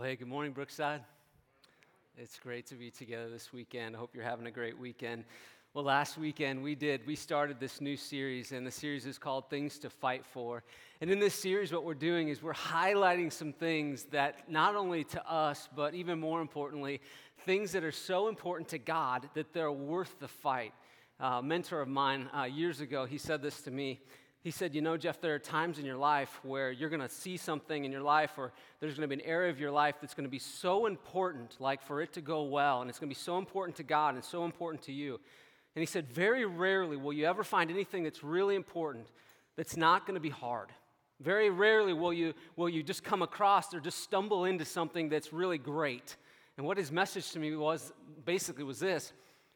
Well, hey, good morning, Brookside. It's great to be together this weekend. I hope you're having a great weekend. Well, last weekend we did, we started this new series, and the series is called Things to Fight For. And in this series, what we're doing is we're highlighting some things that not only to us, but even more importantly, things that are so important to God that they're worth the fight. Uh, a mentor of mine uh, years ago, he said this to me. He said, You know, Jeff, there are times in your life where you're going to see something in your life, or there's going to be an area of your life that's going to be so important, like for it to go well, and it's going to be so important to God and so important to you. And he said, Very rarely will you ever find anything that's really important that's not going to be hard. Very rarely will you, will you just come across or just stumble into something that's really great. And what his message to me was basically was this.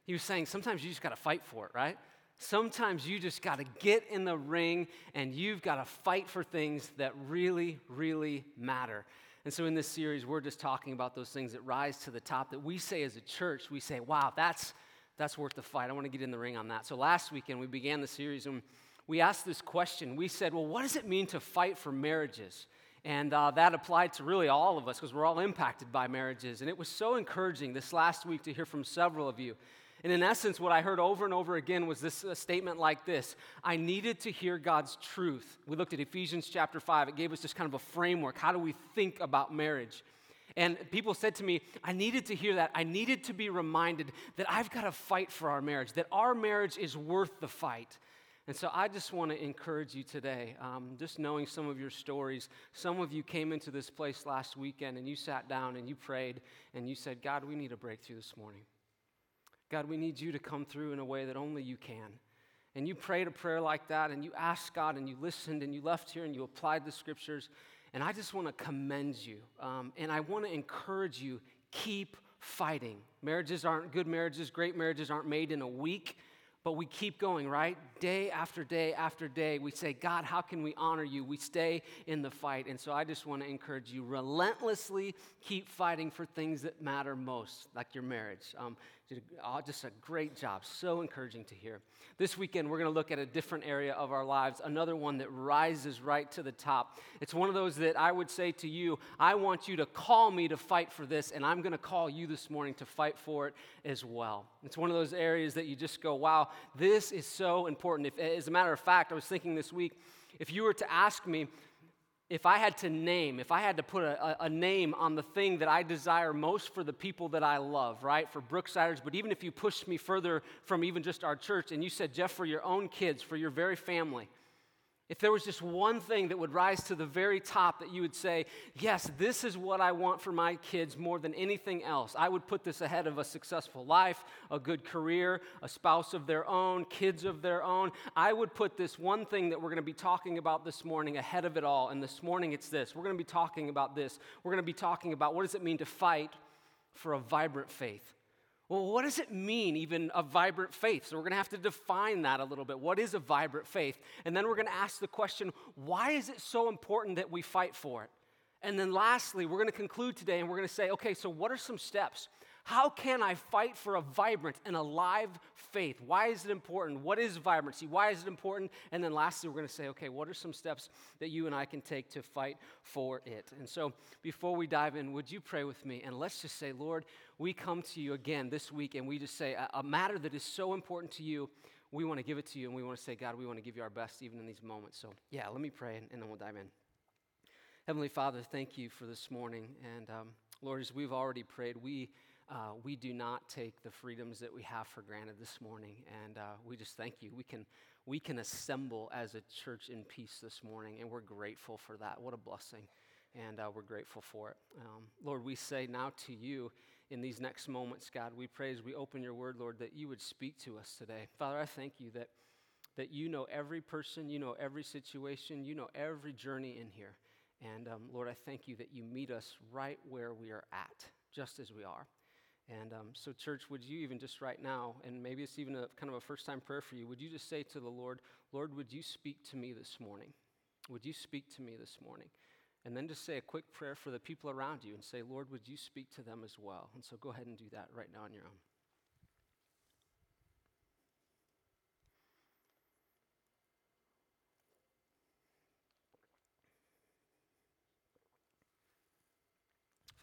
He was saying, sometimes you just got to fight for it, right? Sometimes you just got to get in the ring and you've got to fight for things that really, really matter. And so in this series, we're just talking about those things that rise to the top that we say as a church, we say, wow, that's, that's worth the fight. I want to get in the ring on that. So last weekend, we began the series and we asked this question. We said, well, what does it mean to fight for marriages? And uh, that applied to really all of us because we're all impacted by marriages. And it was so encouraging this last week to hear from several of you and in essence, what I heard over and over again was this statement like this I needed to hear God's truth. We looked at Ephesians chapter 5, it gave us just kind of a framework. How do we think about marriage? And people said to me, I needed to hear that. I needed to be reminded that I've got to fight for our marriage, that our marriage is worth the fight. And so I just want to encourage you today, um, just knowing some of your stories. Some of you came into this place last weekend and you sat down and you prayed and you said, God, we need a breakthrough this morning. God, we need you to come through in a way that only you can. And you prayed a prayer like that, and you asked God, and you listened, and you left here, and you applied the scriptures. And I just want to commend you. Um, and I want to encourage you keep fighting. Marriages aren't good marriages, great marriages aren't made in a week, but we keep going, right? Day after day after day, we say, God, how can we honor you? We stay in the fight. And so I just want to encourage you relentlessly keep fighting for things that matter most, like your marriage. Um, did oh, just a great job. So encouraging to hear. This weekend, we're going to look at a different area of our lives, another one that rises right to the top. It's one of those that I would say to you, I want you to call me to fight for this, and I'm going to call you this morning to fight for it as well. It's one of those areas that you just go, wow, this is so important. If, as a matter of fact, I was thinking this week, if you were to ask me, if I had to name, if I had to put a, a, name on the thing that I desire most for the people that I love, right? For Brooksiders, but even if you pushed me further from even just our church and you said, Jeff, for your own kids, for your very family, if there was just one thing that would rise to the very top that you would say, yes, this is what I want for my kids more than anything else, I would put this ahead of a successful life, a good career, a spouse of their own, kids of their own. I would put this one thing that we're going to be talking about this morning ahead of it all. And this morning it's this. We're going to be talking about this. We're going to be talking about what does it mean to fight for a vibrant faith. Well, what does it mean, even a vibrant faith? So, we're going to have to define that a little bit. What is a vibrant faith? And then we're going to ask the question why is it so important that we fight for it? And then, lastly, we're going to conclude today and we're going to say, okay, so what are some steps? How can I fight for a vibrant and alive faith? Why is it important? What is vibrancy? Why is it important? And then lastly, we're going to say, okay, what are some steps that you and I can take to fight for it? And so before we dive in, would you pray with me? And let's just say, Lord, we come to you again this week and we just say, a, a matter that is so important to you, we want to give it to you and we want to say, God, we want to give you our best even in these moments. So, yeah, let me pray and, and then we'll dive in. Heavenly Father, thank you for this morning. And um, Lord, as we've already prayed, we uh, we do not take the freedoms that we have for granted this morning. And uh, we just thank you. We can, we can assemble as a church in peace this morning, and we're grateful for that. What a blessing. And uh, we're grateful for it. Um, Lord, we say now to you in these next moments, God, we pray as we open your word, Lord, that you would speak to us today. Father, I thank you that, that you know every person, you know every situation, you know every journey in here. And um, Lord, I thank you that you meet us right where we are at, just as we are. And um, so, church, would you even just right now, and maybe it's even a kind of a first time prayer for you, would you just say to the Lord, Lord, would you speak to me this morning? Would you speak to me this morning? And then just say a quick prayer for the people around you and say, Lord, would you speak to them as well? And so go ahead and do that right now on your own.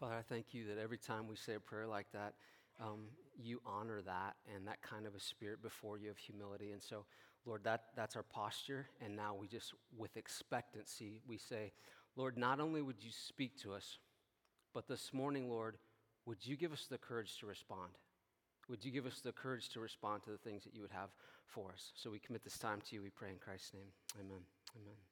Father, I thank you that every time we say a prayer like that, um, you honor that and that kind of a spirit before you of humility. And so, Lord, that, that's our posture. And now we just, with expectancy, we say, Lord, not only would you speak to us, but this morning, Lord, would you give us the courage to respond? Would you give us the courage to respond to the things that you would have for us? So we commit this time to you, we pray in Christ's name. Amen. Amen.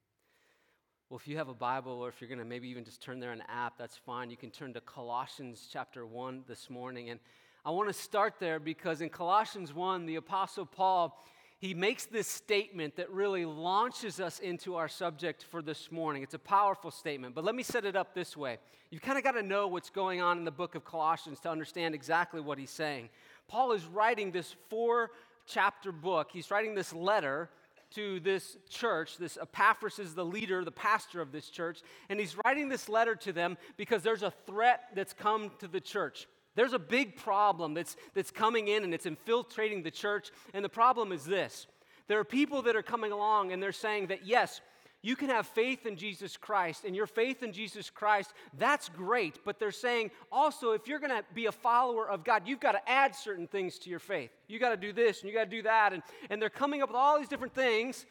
Well, if you have a Bible or if you're going to maybe even just turn there an app, that's fine. You can turn to Colossians chapter 1 this morning. And I want to start there because in Colossians 1, the Apostle Paul, he makes this statement that really launches us into our subject for this morning. It's a powerful statement, but let me set it up this way. You've kind of got to know what's going on in the book of Colossians to understand exactly what he's saying. Paul is writing this four chapter book, he's writing this letter to this church. This Epaphras is the leader, the pastor of this church, and he's writing this letter to them because there's a threat that's come to the church. There's a big problem that's, that's coming in and it's infiltrating the church. And the problem is this there are people that are coming along and they're saying that, yes, you can have faith in Jesus Christ, and your faith in Jesus Christ, that's great. But they're saying also, if you're going to be a follower of God, you've got to add certain things to your faith. You got to do this and you got to do that. And, and they're coming up with all these different things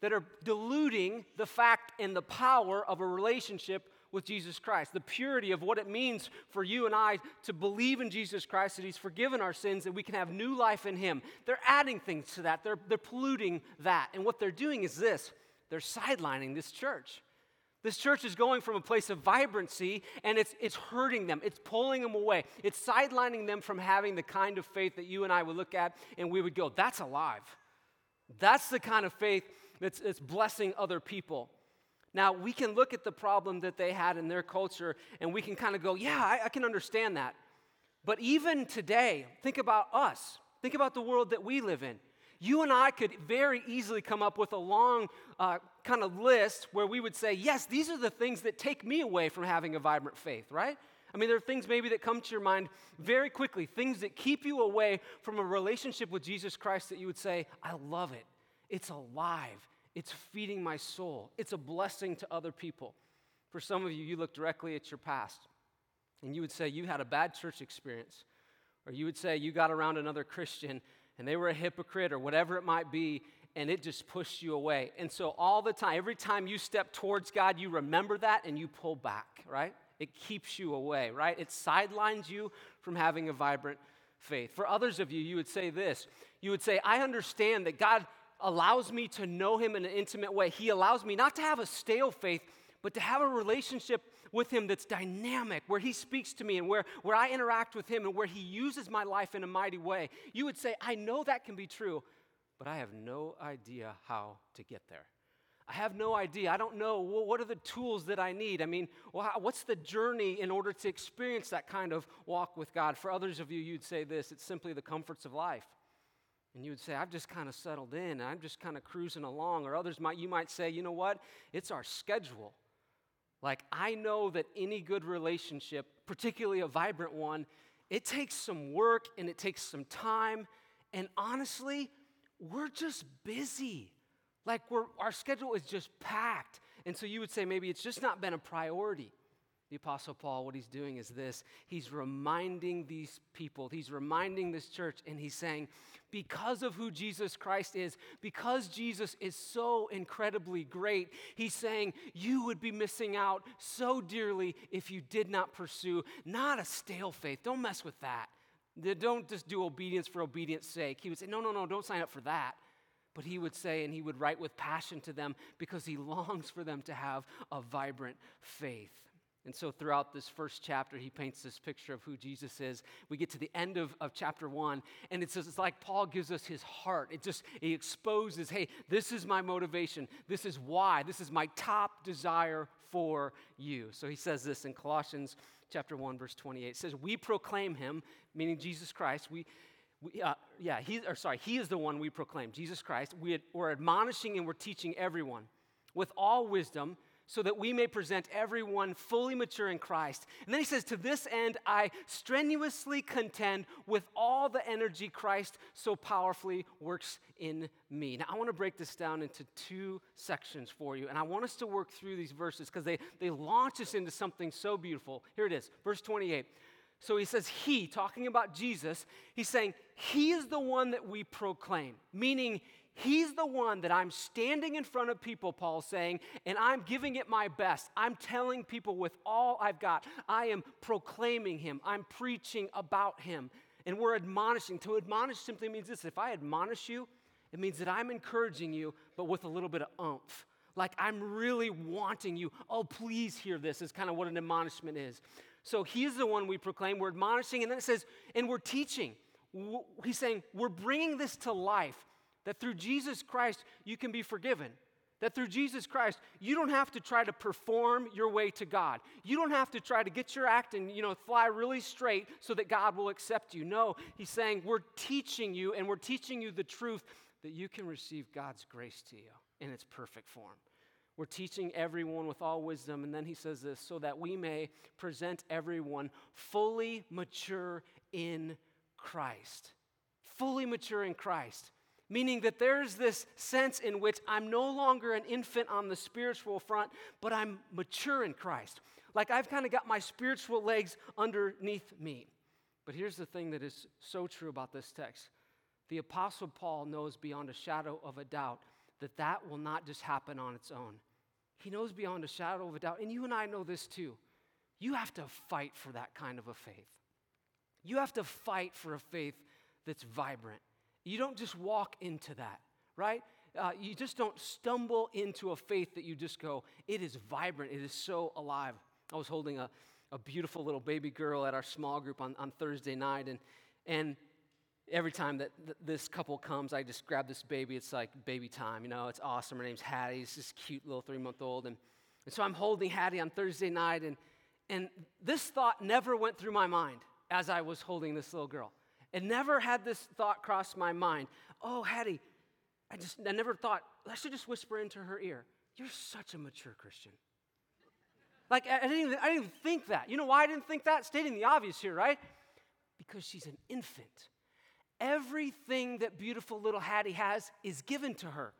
that are diluting the fact and the power of a relationship with Jesus Christ, the purity of what it means for you and I to believe in Jesus Christ, that He's forgiven our sins, that we can have new life in Him. They're adding things to that, they're, they're polluting that. And what they're doing is this they're sidelining this church. This church is going from a place of vibrancy and it's, it's hurting them. It's pulling them away. It's sidelining them from having the kind of faith that you and I would look at and we would go, that's alive. That's the kind of faith that's, that's blessing other people. Now, we can look at the problem that they had in their culture and we can kind of go, yeah, I, I can understand that. But even today, think about us. Think about the world that we live in. You and I could very easily come up with a long uh, kind of list where we would say, yes, these are the things that take me away from having a vibrant faith, right? I mean, there are things maybe that come to your mind very quickly, things that keep you away from a relationship with Jesus Christ that you would say, I love it. It's alive. It's feeding my soul. It's a blessing to other people. For some of you, you look directly at your past and you would say you had a bad church experience, or you would say you got around another Christian and they were a hypocrite or whatever it might be, and it just pushed you away. And so, all the time, every time you step towards God, you remember that and you pull back, right? It keeps you away, right? It sidelines you from having a vibrant faith. For others of you, you would say this you would say, I understand that God allows me to know Him in an intimate way. He allows me not to have a stale faith, but to have a relationship with Him that's dynamic, where He speaks to me and where, where I interact with Him and where He uses my life in a mighty way, you would say, I know that can be true, but I have no idea how to get there. I have no idea. I don't know well, what are the tools that I need. I mean, what's the journey in order to experience that kind of walk with God? For others of you, you'd say this it's simply the comforts of life. And you would say, I've just kind of settled in, and I'm just kind of cruising along. Or others might, you might say, you know what? It's our schedule. Like, I know that any good relationship, particularly a vibrant one, it takes some work and it takes some time. And honestly, we're just busy. Like, we're, our schedule is just packed. And so you would say maybe it's just not been a priority. The Apostle Paul, what he's doing is this he's reminding these people, he's reminding this church, and he's saying, because of who Jesus Christ is, because Jesus is so incredibly great, he's saying you would be missing out so dearly if you did not pursue not a stale faith. Don't mess with that. Don't just do obedience for obedience sake. He would say, no, no, no, don't sign up for that. But he would say, and he would write with passion to them because he longs for them to have a vibrant faith. And so, throughout this first chapter, he paints this picture of who Jesus is. We get to the end of, of chapter one, and it's, it's like Paul gives us his heart. It just, he exposes, hey, this is my motivation. This is why. This is my top desire for you. So, he says this in Colossians chapter 1, verse 28. It says, We proclaim him, meaning Jesus Christ. We, we, uh, yeah, he, or sorry, he is the one we proclaim, Jesus Christ. We, we're admonishing and we're teaching everyone with all wisdom so that we may present everyone fully mature in Christ. And then he says, To this end, I strenuously contend with all the energy Christ so powerfully works in me. Now, I want to break this down into two sections for you, and I want us to work through these verses because they, they launch us into something so beautiful. Here it is, verse 28. So he says, He, talking about Jesus, he's saying, He is the one that we proclaim, meaning He's the one that I'm standing in front of people, Paul's saying, and I'm giving it my best. I'm telling people with all I've got. I am proclaiming him. I'm preaching about him. And we're admonishing. To admonish simply means this if I admonish you, it means that I'm encouraging you, but with a little bit of oomph. Like I'm really wanting you. Oh, please hear this, is kind of what an admonishment is. So he's the one we proclaim. We're admonishing, and then it says, and we're teaching. He's saying, we're bringing this to life. That through Jesus Christ, you can be forgiven. That through Jesus Christ, you don't have to try to perform your way to God. You don't have to try to get your act and, you know, fly really straight so that God will accept you. No, he's saying we're teaching you and we're teaching you the truth that you can receive God's grace to you in its perfect form. We're teaching everyone with all wisdom. And then he says this so that we may present everyone fully mature in Christ. Fully mature in Christ meaning that there's this sense in which I'm no longer an infant on the spiritual front, but I'm mature in Christ. Like I've kind of got my spiritual legs underneath me. But here's the thing that is so true about this text the Apostle Paul knows beyond a shadow of a doubt that that will not just happen on its own. He knows beyond a shadow of a doubt, and you and I know this too. You have to fight for that kind of a faith. You have to fight for a faith that's vibrant. You don't just walk into that, right? Uh, you just don't stumble into a faith that you just go, it is vibrant, it is so alive. I was holding a, a beautiful little baby girl at our small group on, on Thursday night, and, and every time that th- this couple comes, I just grab this baby. It's like baby time, you know, it's awesome. Her name's Hattie, she's this cute little three month old. And, and so I'm holding Hattie on Thursday night, and, and this thought never went through my mind as I was holding this little girl. And never had this thought cross my mind. Oh, Hattie, I just I never thought, I should just whisper into her ear, You're such a mature Christian. Like, I didn't, even, I didn't even think that. You know why I didn't think that? Stating the obvious here, right? Because she's an infant. Everything that beautiful little Hattie has is given to her.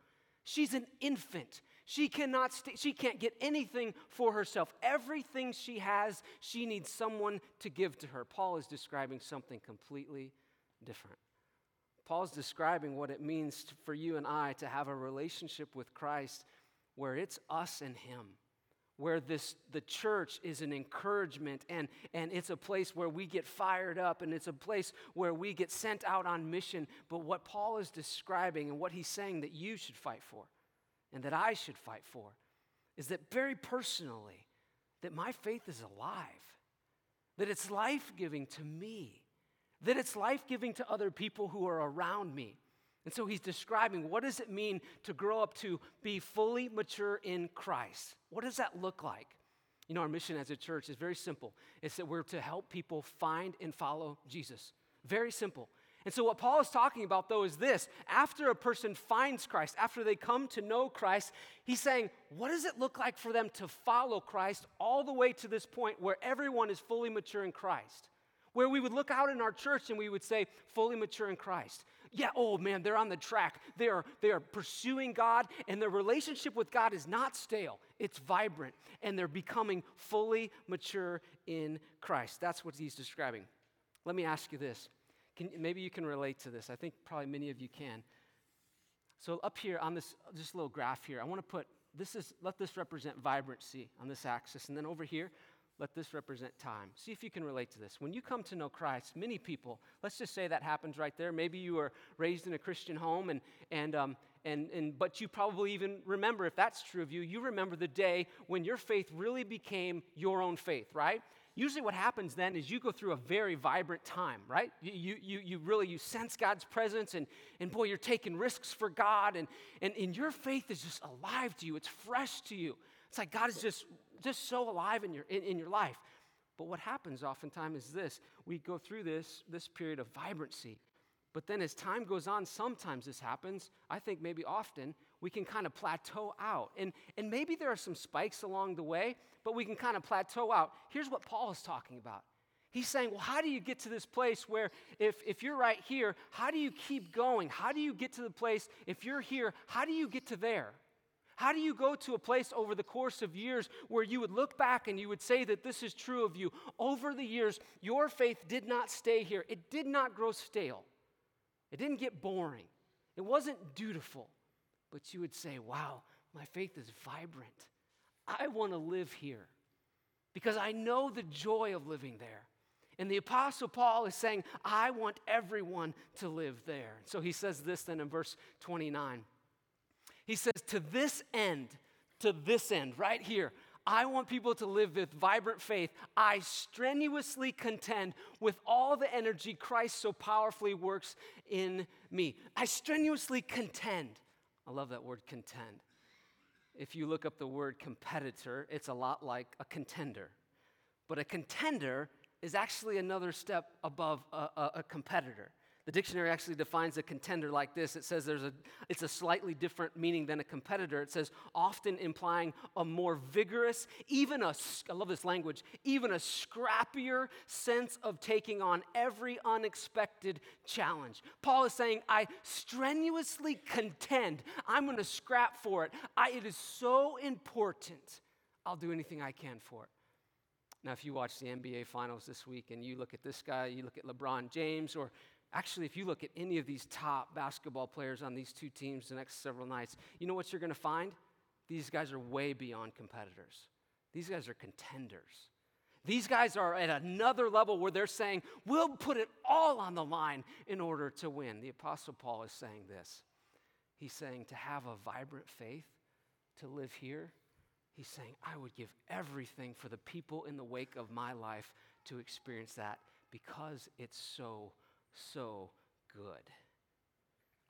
She's an infant. She cannot st- she can't get anything for herself. Everything she has, she needs someone to give to her. Paul is describing something completely different. Paul's describing what it means to, for you and I to have a relationship with Christ where it's us and him where this the church is an encouragement and and it's a place where we get fired up and it's a place where we get sent out on mission but what Paul is describing and what he's saying that you should fight for and that I should fight for is that very personally that my faith is alive that it's life-giving to me that it's life giving to other people who are around me. And so he's describing what does it mean to grow up to be fully mature in Christ? What does that look like? You know, our mission as a church is very simple. It's that we're to help people find and follow Jesus. Very simple. And so, what Paul is talking about, though, is this after a person finds Christ, after they come to know Christ, he's saying, what does it look like for them to follow Christ all the way to this point where everyone is fully mature in Christ? Where we would look out in our church and we would say, fully mature in Christ. Yeah, oh man, they're on the track. They are, they are pursuing God, and their relationship with God is not stale, it's vibrant, and they're becoming fully mature in Christ. That's what he's describing. Let me ask you this. Can, maybe you can relate to this. I think probably many of you can. So, up here on this, this little graph here, I want to put this is, let this represent vibrancy on this axis. And then over here, let this represent time. See if you can relate to this. When you come to know Christ, many people, let's just say that happens right there. Maybe you were raised in a Christian home, and, and, um, and, and, but you probably even remember, if that's true of you, you remember the day when your faith really became your own faith, right? Usually what happens then is you go through a very vibrant time, right? You, you, you really, you sense God's presence and, and boy, you're taking risks for God and, and, and your faith is just alive to you. It's fresh to you. It's like God is just just so alive in your, in, in your life. But what happens oftentimes is this we go through this, this period of vibrancy. But then as time goes on, sometimes this happens, I think maybe often, we can kind of plateau out. And, and maybe there are some spikes along the way, but we can kind of plateau out. Here's what Paul is talking about. He's saying, well, how do you get to this place where if, if you're right here, how do you keep going? How do you get to the place, if you're here, how do you get to there? How do you go to a place over the course of years where you would look back and you would say that this is true of you? Over the years, your faith did not stay here. It did not grow stale. It didn't get boring. It wasn't dutiful. But you would say, wow, my faith is vibrant. I want to live here because I know the joy of living there. And the Apostle Paul is saying, I want everyone to live there. So he says this then in verse 29. He says, To this end, to this end, right here, I want people to live with vibrant faith. I strenuously contend with all the energy Christ so powerfully works in me. I strenuously contend. I love that word contend. If you look up the word competitor, it's a lot like a contender. But a contender is actually another step above a, a, a competitor. The dictionary actually defines a contender like this. It says there's a, it's a slightly different meaning than a competitor. It says often implying a more vigorous, even a, I love this language, even a scrappier sense of taking on every unexpected challenge. Paul is saying, I strenuously contend. I'm going to scrap for it. I, it is so important. I'll do anything I can for it. Now, if you watch the NBA finals this week and you look at this guy, you look at LeBron James, or actually, if you look at any of these top basketball players on these two teams the next several nights, you know what you're going to find? These guys are way beyond competitors. These guys are contenders. These guys are at another level where they're saying, we'll put it all on the line in order to win. The Apostle Paul is saying this. He's saying to have a vibrant faith, to live here, He's saying, I would give everything for the people in the wake of my life to experience that because it's so, so good.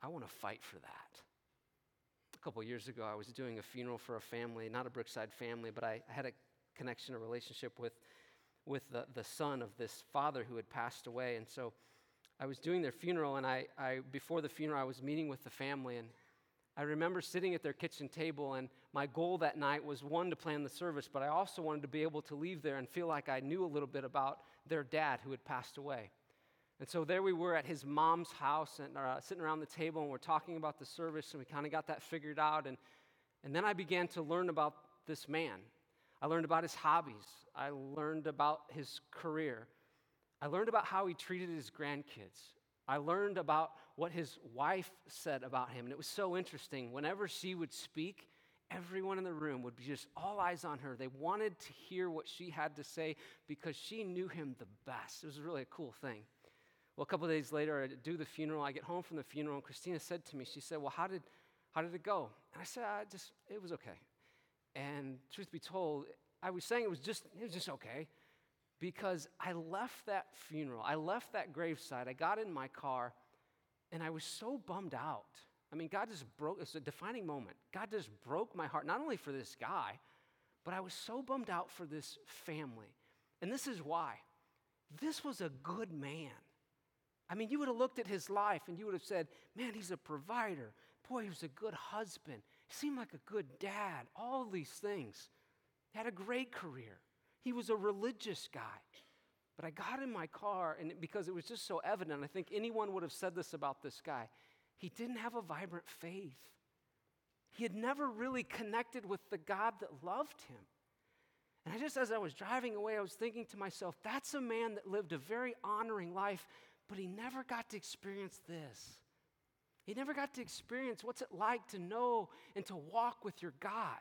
I want to fight for that. A couple years ago, I was doing a funeral for a family, not a Brookside family, but I had a connection, a relationship with, with the, the son of this father who had passed away. And so I was doing their funeral, and I, I before the funeral, I was meeting with the family, and I remember sitting at their kitchen table, and my goal that night was one, to plan the service, but I also wanted to be able to leave there and feel like I knew a little bit about their dad who had passed away. And so there we were at his mom's house and uh, sitting around the table, and we're talking about the service, and we kind of got that figured out. And, and then I began to learn about this man. I learned about his hobbies, I learned about his career, I learned about how he treated his grandkids. I learned about what his wife said about him. And it was so interesting. Whenever she would speak, everyone in the room would be just all eyes on her. They wanted to hear what she had to say because she knew him the best. It was really a cool thing. Well, a couple days later, I do the funeral. I get home from the funeral, and Christina said to me, she said, Well, how did, how did it go? And I said, I just, it was okay. And truth be told, I was saying it was just, it was just okay because I left that funeral, I left that graveside, I got in my car, and I was so bummed out. I mean, God just broke, it's a defining moment. God just broke my heart, not only for this guy, but I was so bummed out for this family. And this is why. This was a good man. I mean, you would have looked at his life and you would have said, man, he's a provider. Boy, he was a good husband. He seemed like a good dad. All these things. He had a great career. He was a religious guy. But I got in my car, and because it was just so evident, I think anyone would have said this about this guy. He didn't have a vibrant faith. He had never really connected with the God that loved him. And I just, as I was driving away, I was thinking to myself, that's a man that lived a very honoring life, but he never got to experience this. He never got to experience what's it like to know and to walk with your God.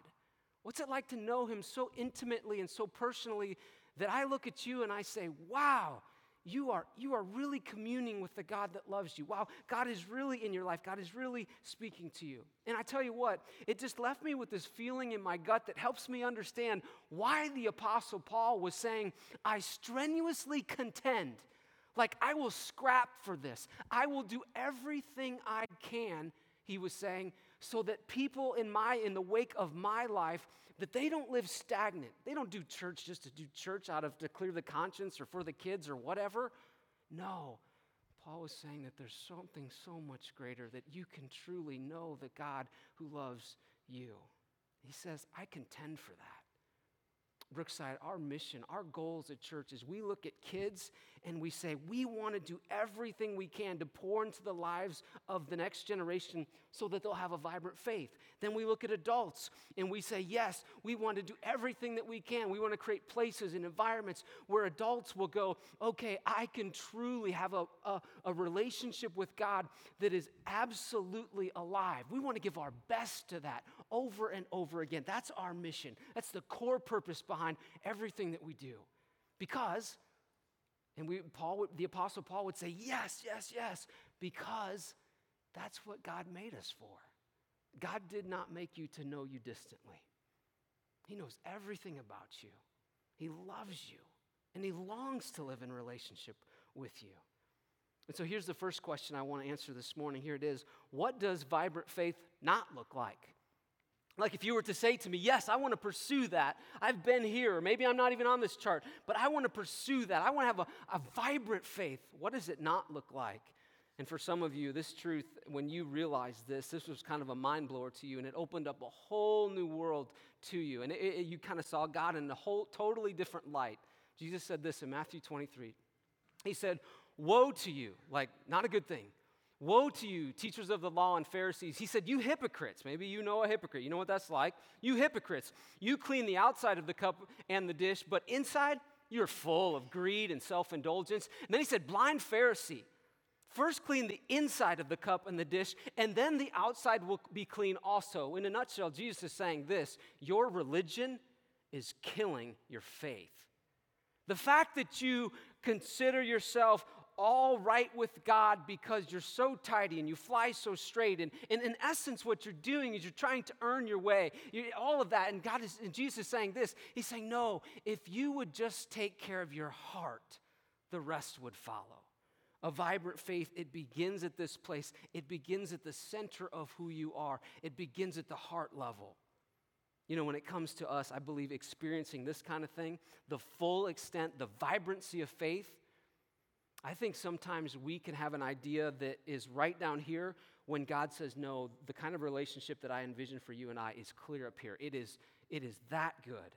What's it like to know him so intimately and so personally that I look at you and I say, wow, you are, you are really communing with the God that loves you. Wow, God is really in your life. God is really speaking to you. And I tell you what, it just left me with this feeling in my gut that helps me understand why the Apostle Paul was saying, I strenuously contend. Like, I will scrap for this. I will do everything I can, he was saying, so that people in my in the wake of my life that they don't live stagnant. They don't do church just to do church out of to clear the conscience or for the kids or whatever. No. Paul was saying that there's something so much greater that you can truly know the God who loves you. He says, I contend for that. Brookside, our mission, our goals at church is we look at kids and we say, we want to do everything we can to pour into the lives of the next generation so that they'll have a vibrant faith. Then we look at adults and we say, yes, we want to do everything that we can. We want to create places and environments where adults will go, okay, I can truly have a, a, a relationship with God that is absolutely alive. We want to give our best to that over and over again. That's our mission. That's the core purpose behind everything that we do. Because and we, Paul, the Apostle Paul would say, Yes, yes, yes, because that's what God made us for. God did not make you to know you distantly. He knows everything about you. He loves you, and He longs to live in relationship with you. And so here's the first question I want to answer this morning. Here it is What does vibrant faith not look like? Like if you were to say to me, Yes, I want to pursue that. I've been here, or maybe I'm not even on this chart, but I want to pursue that. I want to have a, a vibrant faith. What does it not look like? And for some of you, this truth, when you realized this, this was kind of a mind blower to you, and it opened up a whole new world to you. And it, it, you kind of saw God in a whole totally different light. Jesus said this in Matthew 23. He said, Woe to you, like, not a good thing. Woe to you, teachers of the law and Pharisees. He said, You hypocrites. Maybe you know a hypocrite. You know what that's like? You hypocrites. You clean the outside of the cup and the dish, but inside, you're full of greed and self indulgence. And then he said, Blind Pharisee. First, clean the inside of the cup and the dish, and then the outside will be clean also. In a nutshell, Jesus is saying this Your religion is killing your faith. The fact that you consider yourself all right with God because you're so tidy and you fly so straight. And, and in essence, what you're doing is you're trying to earn your way. You, all of that. And God is, and Jesus is saying this. He's saying, no, if you would just take care of your heart, the rest would follow. A vibrant faith, it begins at this place. It begins at the center of who you are. It begins at the heart level. You know, when it comes to us, I believe experiencing this kind of thing, the full extent, the vibrancy of faith, I think sometimes we can have an idea that is right down here when God says, No, the kind of relationship that I envision for you and I is clear up here. It is, it is that good.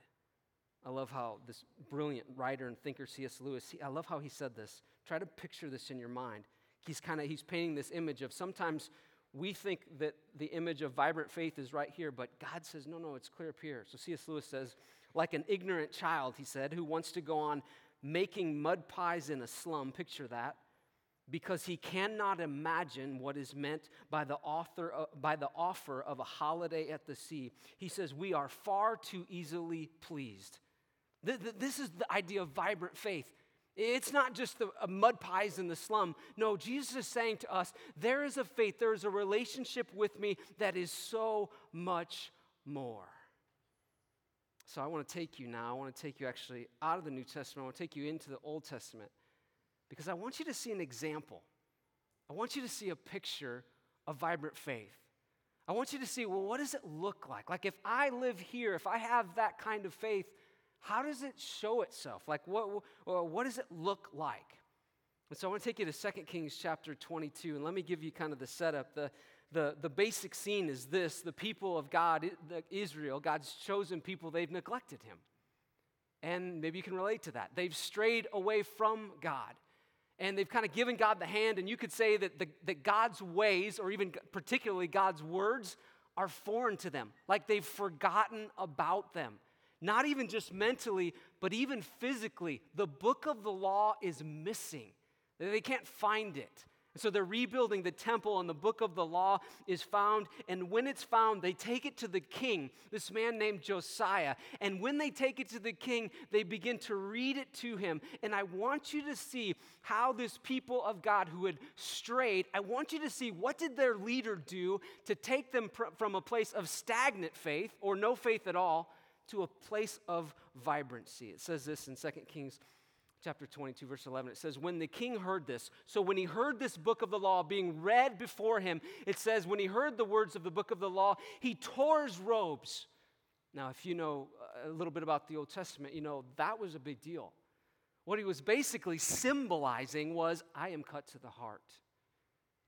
I love how this brilliant writer and thinker, C.S. Lewis, he, I love how he said this. Try to picture this in your mind. He's kind of he's painting this image of sometimes we think that the image of vibrant faith is right here, but God says, no, no, it's clear up here. So C.S. Lewis says, like an ignorant child, he said, who wants to go on making mud pies in a slum, picture that, because he cannot imagine what is meant by the, author, by the offer of a holiday at the sea. He says, We are far too easily pleased. Th- th- this is the idea of vibrant faith. It's not just the uh, mud pies in the slum. No, Jesus is saying to us, there is a faith, there is a relationship with me that is so much more. So I want to take you now, I want to take you actually out of the New Testament, I want to take you into the Old Testament because I want you to see an example. I want you to see a picture of vibrant faith. I want you to see, well, what does it look like? Like, if I live here, if I have that kind of faith, how does it show itself? Like, what, what does it look like? And so I want to take you to 2 Kings chapter 22, and let me give you kind of the setup. The, the, the basic scene is this the people of God, Israel, God's chosen people, they've neglected him. And maybe you can relate to that. They've strayed away from God. And they've kind of given God the hand, and you could say that, the, that God's ways, or even particularly God's words, are foreign to them. Like they've forgotten about them. Not even just mentally, but even physically. The book of the law is missing. They can't find it. So they're rebuilding the temple, and the book of the law is found. And when it's found, they take it to the king, this man named Josiah. And when they take it to the king, they begin to read it to him. And I want you to see how this people of God who had strayed, I want you to see what did their leader do to take them pr- from a place of stagnant faith or no faith at all to a place of vibrancy. It says this in 2 Kings chapter 22, verse 11. It says, When the king heard this, so when he heard this book of the law being read before him, it says, When he heard the words of the book of the law, he tore his robes. Now, if you know uh, a little bit about the Old Testament, you know that was a big deal. What he was basically symbolizing was, I am cut to the heart.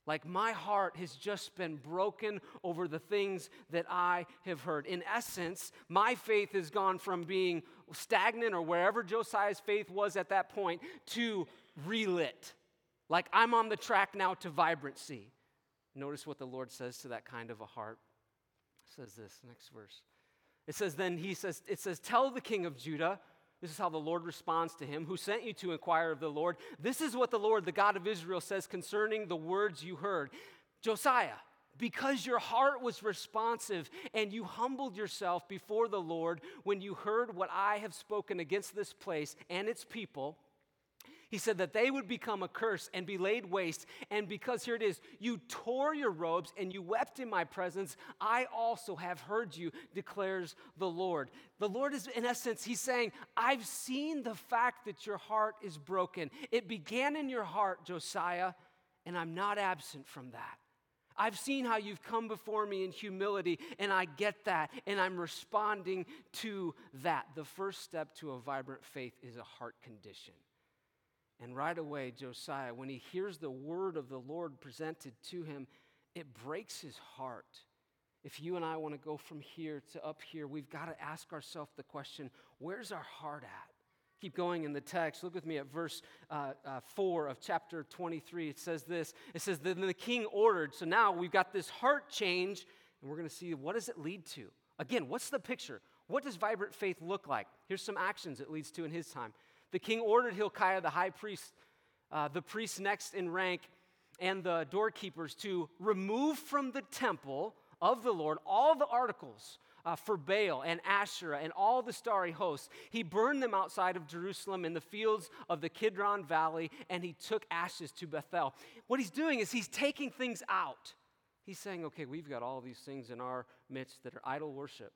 Like my heart has just been broken over the things that I have heard. In essence, my faith has gone from being stagnant or wherever Josiah's faith was at that point to relit. Like I'm on the track now to vibrancy. Notice what the Lord says to that kind of a heart. It says this, next verse. It says, then he says, it says, tell the king of Judah, this is how the Lord responds to him, who sent you to inquire of the Lord. This is what the Lord, the God of Israel, says concerning the words you heard. Josiah, because your heart was responsive and you humbled yourself before the Lord when you heard what I have spoken against this place and its people, he said that they would become a curse and be laid waste. And because here it is, you tore your robes and you wept in my presence, I also have heard you, declares the Lord. The Lord is, in essence, he's saying, I've seen the fact that your heart is broken. It began in your heart, Josiah, and I'm not absent from that. I've seen how you've come before me in humility, and I get that, and I'm responding to that. The first step to a vibrant faith is a heart condition. And right away, Josiah, when he hears the word of the Lord presented to him, it breaks his heart. If you and I want to go from here to up here, we've got to ask ourselves the question where's our heart at? Keep going in the text. Look with me at verse uh, uh, 4 of chapter 23. It says this It says, Then the king ordered. So now we've got this heart change, and we're going to see what does it lead to? Again, what's the picture? What does vibrant faith look like? Here's some actions it leads to in his time. The king ordered Hilkiah, the high priest, uh, the priest next in rank, and the doorkeepers to remove from the temple of the Lord all the articles uh, for Baal and Asherah and all the starry hosts. He burned them outside of Jerusalem in the fields of the Kidron Valley, and he took ashes to Bethel. What he's doing is he's taking things out. He's saying, okay, we've got all these things in our midst that are idol worship.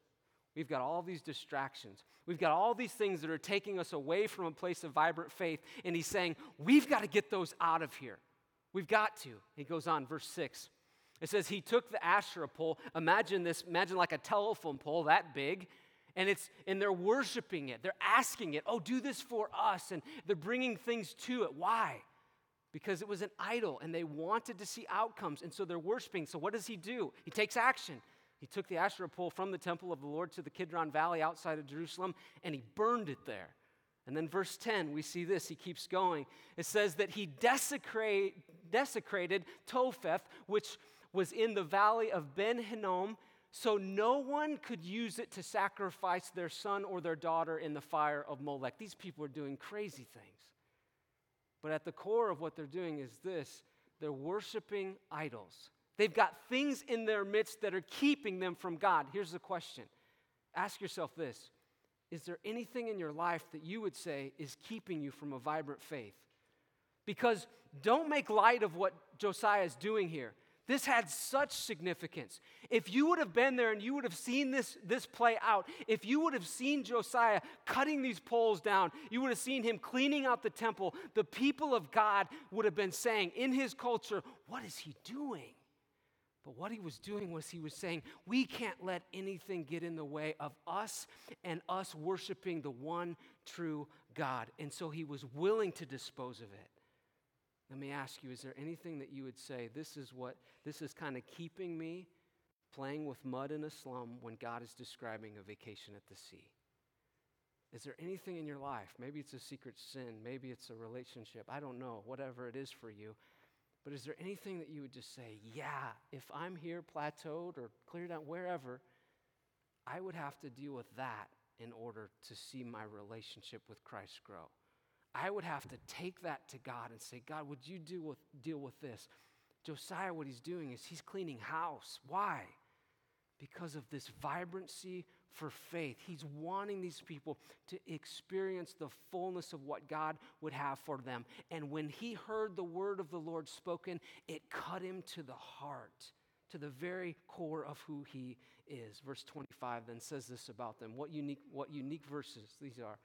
We've got all these distractions. We've got all these things that are taking us away from a place of vibrant faith. And he's saying, we've got to get those out of here. We've got to. He goes on, verse 6. It says, He took the Asherah pole. Imagine this, imagine like a telephone pole that big. And it's and they're worshiping it. They're asking it, oh, do this for us. And they're bringing things to it. Why? Because it was an idol and they wanted to see outcomes. And so they're worshiping. So what does he do? He takes action. He took the Asherah pole from the temple of the Lord to the Kidron Valley outside of Jerusalem and he burned it there. And then, verse 10, we see this. He keeps going. It says that he desecrate, desecrated Topheth, which was in the valley of Ben Hinnom, so no one could use it to sacrifice their son or their daughter in the fire of Molech. These people are doing crazy things. But at the core of what they're doing is this they're worshiping idols. They've got things in their midst that are keeping them from God. Here's the question ask yourself this Is there anything in your life that you would say is keeping you from a vibrant faith? Because don't make light of what Josiah is doing here. This had such significance. If you would have been there and you would have seen this, this play out, if you would have seen Josiah cutting these poles down, you would have seen him cleaning out the temple, the people of God would have been saying in his culture, What is he doing? But what he was doing was he was saying, we can't let anything get in the way of us and us worshiping the one true God. And so he was willing to dispose of it. Let me ask you, is there anything that you would say, this is what, this is kind of keeping me playing with mud in a slum when God is describing a vacation at the sea? Is there anything in your life? Maybe it's a secret sin, maybe it's a relationship, I don't know, whatever it is for you but is there anything that you would just say, yeah, if I'm here plateaued or cleared out wherever, I would have to deal with that in order to see my relationship with Christ grow? I would have to take that to God and say, God, would you deal with, deal with this? Josiah, what he's doing is he's cleaning house. Why? Because of this vibrancy for faith. He's wanting these people to experience the fullness of what God would have for them. And when he heard the word of the Lord spoken, it cut him to the heart, to the very core of who he is. Verse 25 then says this about them. What unique, what unique verses these are.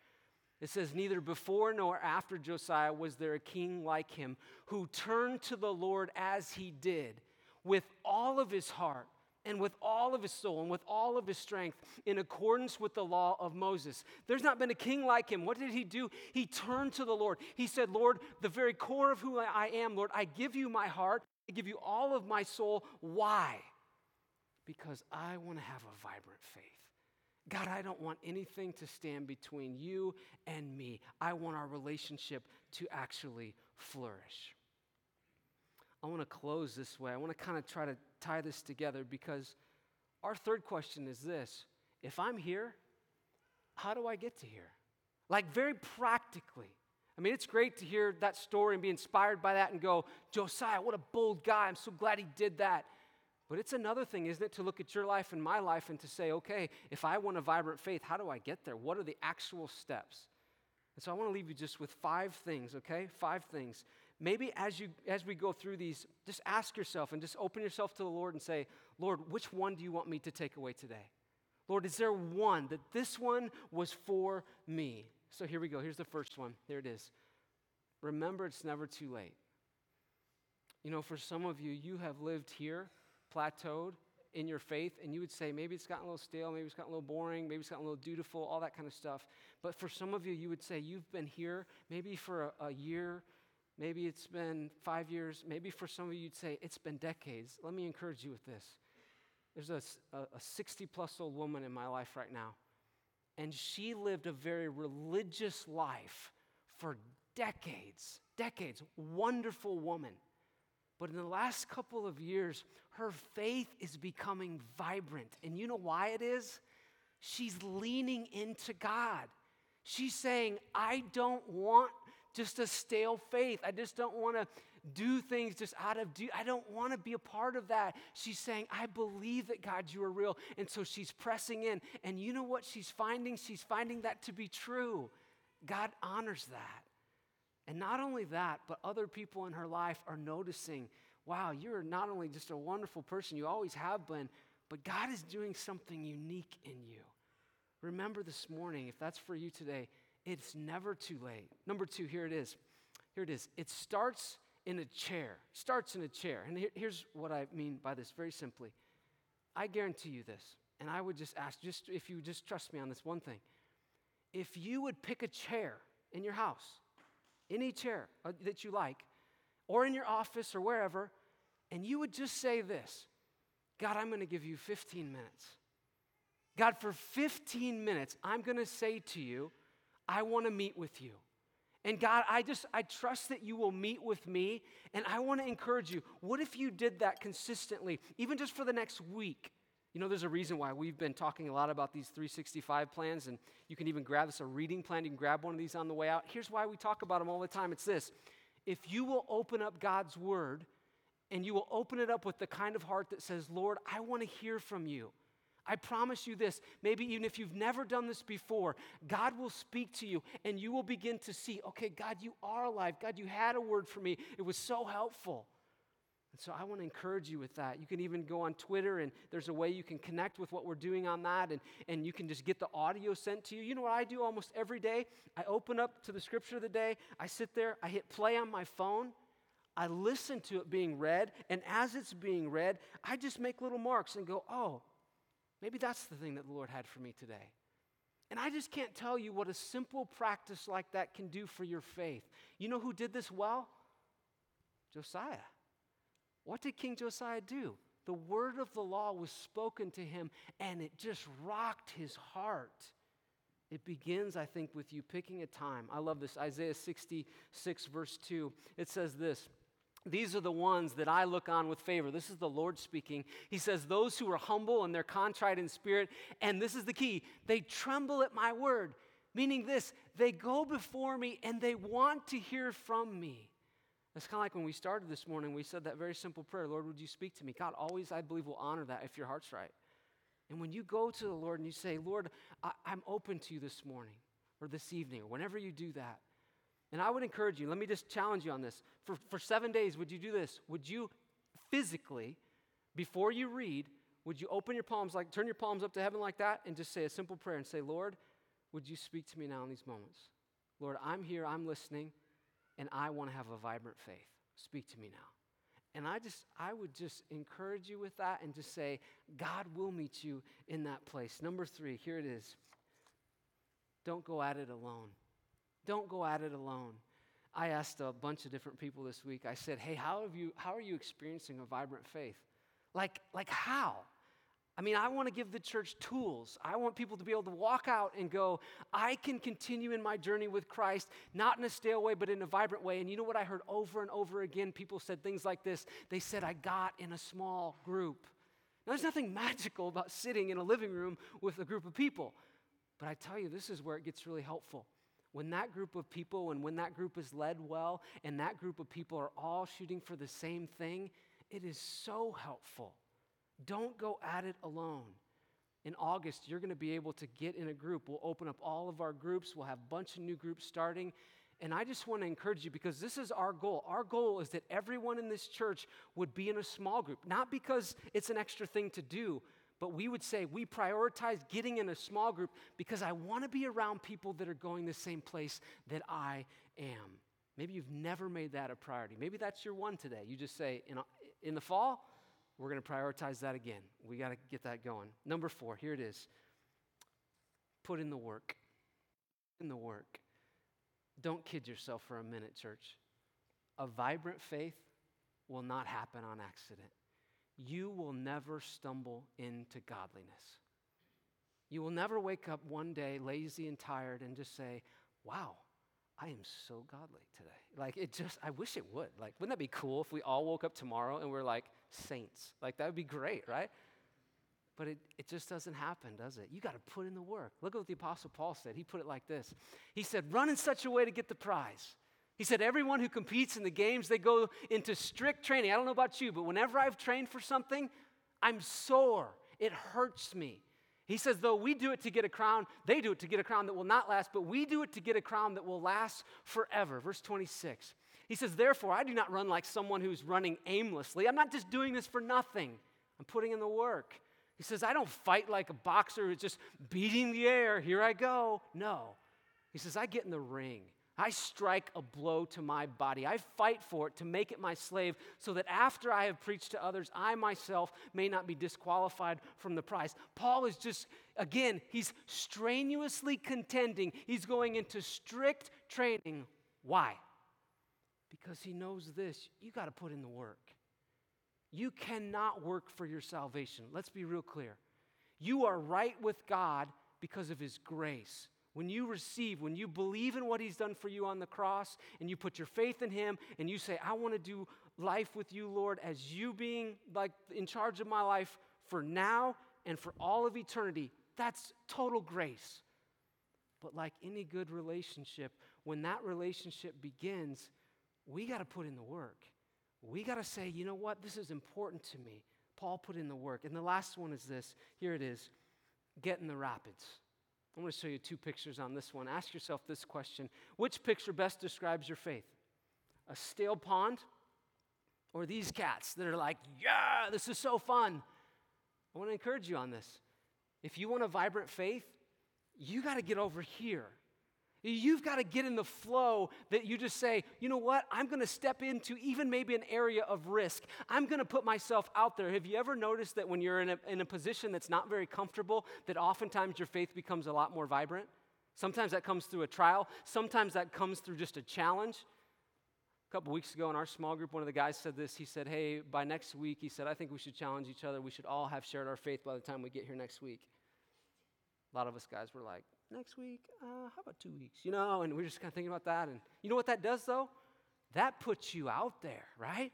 It says, Neither before nor after Josiah was there a king like him who turned to the Lord as he did with all of his heart and with all of his soul and with all of his strength in accordance with the law of Moses. There's not been a king like him. What did he do? He turned to the Lord. He said, Lord, the very core of who I am, Lord, I give you my heart, I give you all of my soul. Why? Because I want to have a vibrant faith. God, I don't want anything to stand between you and me. I want our relationship to actually flourish. I want to close this way. I want to kind of try to tie this together because our third question is this If I'm here, how do I get to here? Like, very practically. I mean, it's great to hear that story and be inspired by that and go, Josiah, what a bold guy. I'm so glad he did that. But it's another thing, isn't it, to look at your life and my life and to say, okay, if I want a vibrant faith, how do I get there? What are the actual steps? And so I want to leave you just with five things, okay? Five things. Maybe as you as we go through these, just ask yourself and just open yourself to the Lord and say, Lord, which one do you want me to take away today? Lord, is there one that this one was for me? So here we go. Here's the first one. There it is. Remember, it's never too late. You know, for some of you, you have lived here plateaued in your faith, and you would say, maybe it's gotten a little stale, maybe it's gotten a little boring, maybe it's gotten a little dutiful, all that kind of stuff. But for some of you, you would say, you've been here maybe for a, a year, maybe it's been five years, maybe for some of you, you'd say, it's been decades. Let me encourage you with this. There's a, a 60 plus old woman in my life right now, and she lived a very religious life for decades. Decades. Wonderful woman. But in the last couple of years, her faith is becoming vibrant. And you know why it is? She's leaning into God. She's saying, I don't want just a stale faith. I just don't want to do things just out of do I don't want to be a part of that. She's saying, I believe that God, you are real. And so she's pressing in. And you know what she's finding? She's finding that to be true. God honors that. And not only that, but other people in her life are noticing wow, you're not only just a wonderful person, you always have been, but God is doing something unique in you. Remember this morning, if that's for you today, it's never too late. Number two, here it is. Here it is. It starts in a chair. Starts in a chair. And here, here's what I mean by this very simply. I guarantee you this, and I would just ask, just if you just trust me on this one thing. If you would pick a chair in your house any chair uh, that you like, or in your office or wherever, and you would just say this God, I'm going to give you 15 minutes. God, for 15 minutes, I'm going to say to you, I want to meet with you. And God, I just, I trust that you will meet with me. And I want to encourage you. What if you did that consistently, even just for the next week? You know, there's a reason why we've been talking a lot about these 365 plans, and you can even grab this a reading plan. You can grab one of these on the way out. Here's why we talk about them all the time it's this if you will open up God's word and you will open it up with the kind of heart that says, Lord, I want to hear from you. I promise you this, maybe even if you've never done this before, God will speak to you and you will begin to see, okay, God, you are alive. God, you had a word for me. It was so helpful. And so I want to encourage you with that. You can even go on Twitter, and there's a way you can connect with what we're doing on that, and, and you can just get the audio sent to you. You know what I do almost every day? I open up to the scripture of the day, I sit there, I hit play on my phone, I listen to it being read, and as it's being read, I just make little marks and go, oh, maybe that's the thing that the Lord had for me today. And I just can't tell you what a simple practice like that can do for your faith. You know who did this well? Josiah. What did King Josiah do? The word of the law was spoken to him and it just rocked his heart. It begins, I think, with you picking a time. I love this. Isaiah 66, verse 2. It says this These are the ones that I look on with favor. This is the Lord speaking. He says, Those who are humble and they're contrite in spirit, and this is the key, they tremble at my word. Meaning this, they go before me and they want to hear from me. It's kind of like when we started this morning, we said that very simple prayer Lord, would you speak to me? God always, I believe, will honor that if your heart's right. And when you go to the Lord and you say, Lord, I, am open to you this morning or this evening or whenever you do that, and I would encourage you, let me just challenge you on this. For, for seven days, would you do this? Would you physically, before you read, would you open your palms, like turn your palms up to heaven like that, and just say a simple prayer and say, Lord, would you speak to me now in these moments? Lord, I'm here, I'm listening and I want to have a vibrant faith. Speak to me now. And I just, I would just encourage you with that and just say, God will meet you in that place. Number three, here it is. Don't go at it alone. Don't go at it alone. I asked a bunch of different people this week. I said, "Hey, how have you how are you experiencing a vibrant faith? Like like how? I mean, I want to give the church tools. I want people to be able to walk out and go, I can continue in my journey with Christ, not in a stale way, but in a vibrant way. And you know what I heard over and over again? People said things like this. They said, I got in a small group. Now, there's nothing magical about sitting in a living room with a group of people. But I tell you, this is where it gets really helpful. When that group of people and when that group is led well and that group of people are all shooting for the same thing, it is so helpful. Don't go at it alone. In August, you're going to be able to get in a group. We'll open up all of our groups. We'll have a bunch of new groups starting. And I just want to encourage you because this is our goal. Our goal is that everyone in this church would be in a small group, not because it's an extra thing to do, but we would say we prioritize getting in a small group because I want to be around people that are going the same place that I am. Maybe you've never made that a priority. Maybe that's your one today. You just say, in, in the fall, we're going to prioritize that again. We got to get that going. Number four, here it is put in the work. In the work. Don't kid yourself for a minute, church. A vibrant faith will not happen on accident. You will never stumble into godliness. You will never wake up one day lazy and tired and just say, Wow, I am so godly today. Like, it just, I wish it would. Like, wouldn't that be cool if we all woke up tomorrow and we're like saints? Like, that would be great, right? But it, it just doesn't happen, does it? You got to put in the work. Look at what the Apostle Paul said. He put it like this He said, Run in such a way to get the prize. He said, Everyone who competes in the games, they go into strict training. I don't know about you, but whenever I've trained for something, I'm sore. It hurts me. He says, though we do it to get a crown, they do it to get a crown that will not last, but we do it to get a crown that will last forever. Verse 26. He says, Therefore, I do not run like someone who's running aimlessly. I'm not just doing this for nothing, I'm putting in the work. He says, I don't fight like a boxer who's just beating the air. Here I go. No. He says, I get in the ring. I strike a blow to my body. I fight for it to make it my slave so that after I have preached to others, I myself may not be disqualified from the prize. Paul is just, again, he's strenuously contending. He's going into strict training. Why? Because he knows this you got to put in the work. You cannot work for your salvation. Let's be real clear. You are right with God because of his grace. When you receive, when you believe in what He's done for you on the cross, and you put your faith in Him, and you say, I want to do life with you, Lord, as you being like in charge of my life for now and for all of eternity, that's total grace. But like any good relationship, when that relationship begins, we got to put in the work. We got to say, you know what, this is important to me. Paul put in the work. And the last one is this here it is get in the rapids. I'm going to show you two pictures on this one. Ask yourself this question Which picture best describes your faith? A stale pond or these cats that are like, yeah, this is so fun? I want to encourage you on this. If you want a vibrant faith, you got to get over here. You've got to get in the flow that you just say, you know what? I'm going to step into even maybe an area of risk. I'm going to put myself out there. Have you ever noticed that when you're in a, in a position that's not very comfortable, that oftentimes your faith becomes a lot more vibrant? Sometimes that comes through a trial, sometimes that comes through just a challenge. A couple weeks ago in our small group, one of the guys said this. He said, Hey, by next week, he said, I think we should challenge each other. We should all have shared our faith by the time we get here next week. A lot of us guys were like, next week? Uh, how about two weeks? You know, and we're just kind of thinking about that. And you know what that does, though? That puts you out there, right?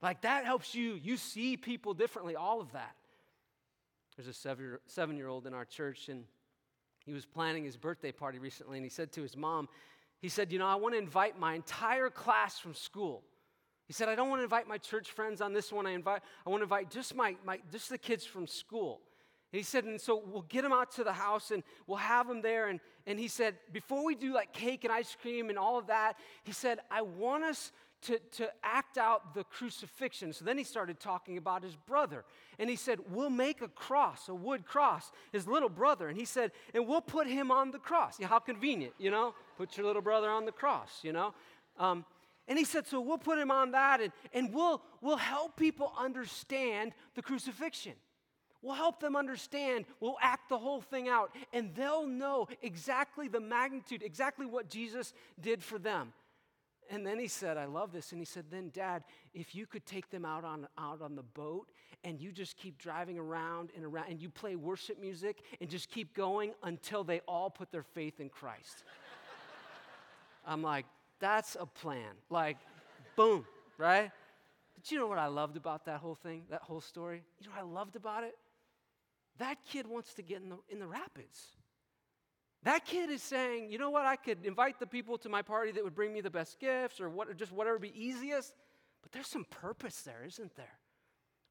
Like that helps you. You see people differently, all of that. There's a seven year old in our church, and he was planning his birthday party recently, and he said to his mom, he said, You know, I want to invite my entire class from school. He said, I don't want to invite my church friends on this one. I invite, I want to invite just my, my just the kids from school. And he said, and so we'll get him out to the house and we'll have him there. And, and he said, before we do like cake and ice cream and all of that, he said, I want us to, to act out the crucifixion. So then he started talking about his brother. And he said, We'll make a cross, a wood cross, his little brother. And he said, And we'll put him on the cross. Yeah, how convenient, you know? Put your little brother on the cross, you know? Um, And he said, so we'll put him on that and, and we'll, we'll help people understand the crucifixion. We'll help them understand. We'll act the whole thing out. And they'll know exactly the magnitude, exactly what Jesus did for them. And then he said, I love this. And he said, Then, Dad, if you could take them out on, out on the boat and you just keep driving around and around and you play worship music and just keep going until they all put their faith in Christ. I'm like, That's a plan. Like, boom, right? But you know what I loved about that whole thing, that whole story? You know what I loved about it? That kid wants to get in the, in the rapids. That kid is saying, you know what, I could invite the people to my party that would bring me the best gifts or what, just whatever would be easiest. But there's some purpose there, isn't there?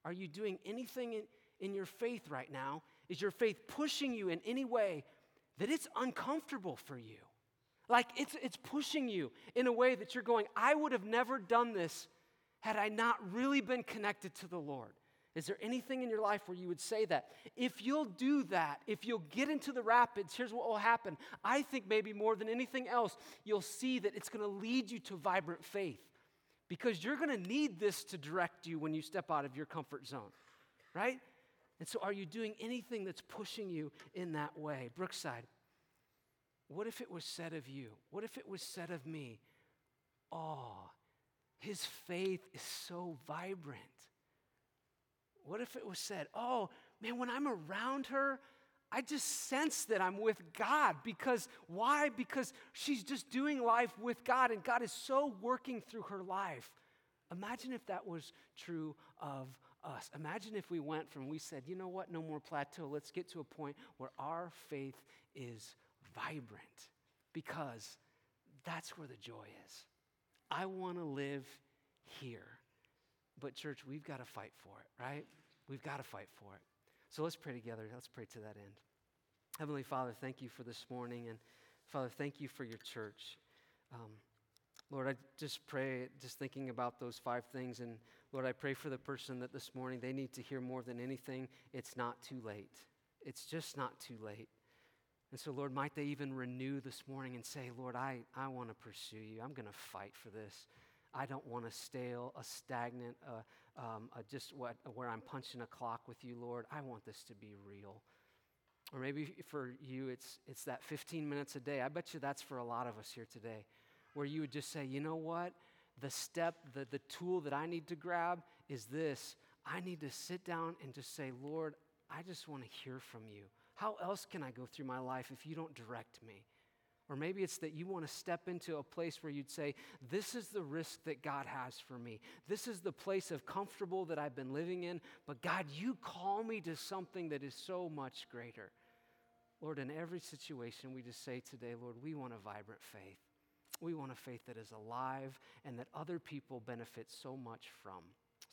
Are you doing anything in, in your faith right now? Is your faith pushing you in any way that it's uncomfortable for you? Like it's, it's pushing you in a way that you're going, I would have never done this had I not really been connected to the Lord. Is there anything in your life where you would say that? If you'll do that, if you'll get into the rapids, here's what will happen. I think maybe more than anything else, you'll see that it's going to lead you to vibrant faith because you're going to need this to direct you when you step out of your comfort zone, right? And so, are you doing anything that's pushing you in that way? Brookside, what if it was said of you? What if it was said of me? Oh, his faith is so vibrant. What if it was said, oh, man, when I'm around her, I just sense that I'm with God because why? Because she's just doing life with God and God is so working through her life. Imagine if that was true of us. Imagine if we went from we said, you know what, no more plateau. Let's get to a point where our faith is vibrant because that's where the joy is. I want to live here. But, church, we've got to fight for it, right? We've got to fight for it. So let's pray together. Let's pray to that end. Heavenly Father, thank you for this morning. And Father, thank you for your church. Um, Lord, I just pray, just thinking about those five things. And Lord, I pray for the person that this morning they need to hear more than anything it's not too late. It's just not too late. And so, Lord, might they even renew this morning and say, Lord, I, I want to pursue you. I'm going to fight for this. I don't want a stale, a stagnant, uh, um, a just what, where I'm punching a clock with you, Lord. I want this to be real. Or maybe for you, it's, it's that 15 minutes a day. I bet you that's for a lot of us here today, where you would just say, you know what? The step, the, the tool that I need to grab is this. I need to sit down and just say, Lord, I just want to hear from you. How else can I go through my life if you don't direct me? Or maybe it's that you want to step into a place where you'd say, This is the risk that God has for me. This is the place of comfortable that I've been living in. But God, you call me to something that is so much greater. Lord, in every situation, we just say today, Lord, we want a vibrant faith. We want a faith that is alive and that other people benefit so much from.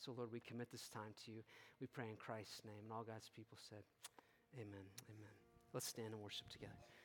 So, Lord, we commit this time to you. We pray in Christ's name. And all God's people said, Amen. Amen. Let's stand and worship together.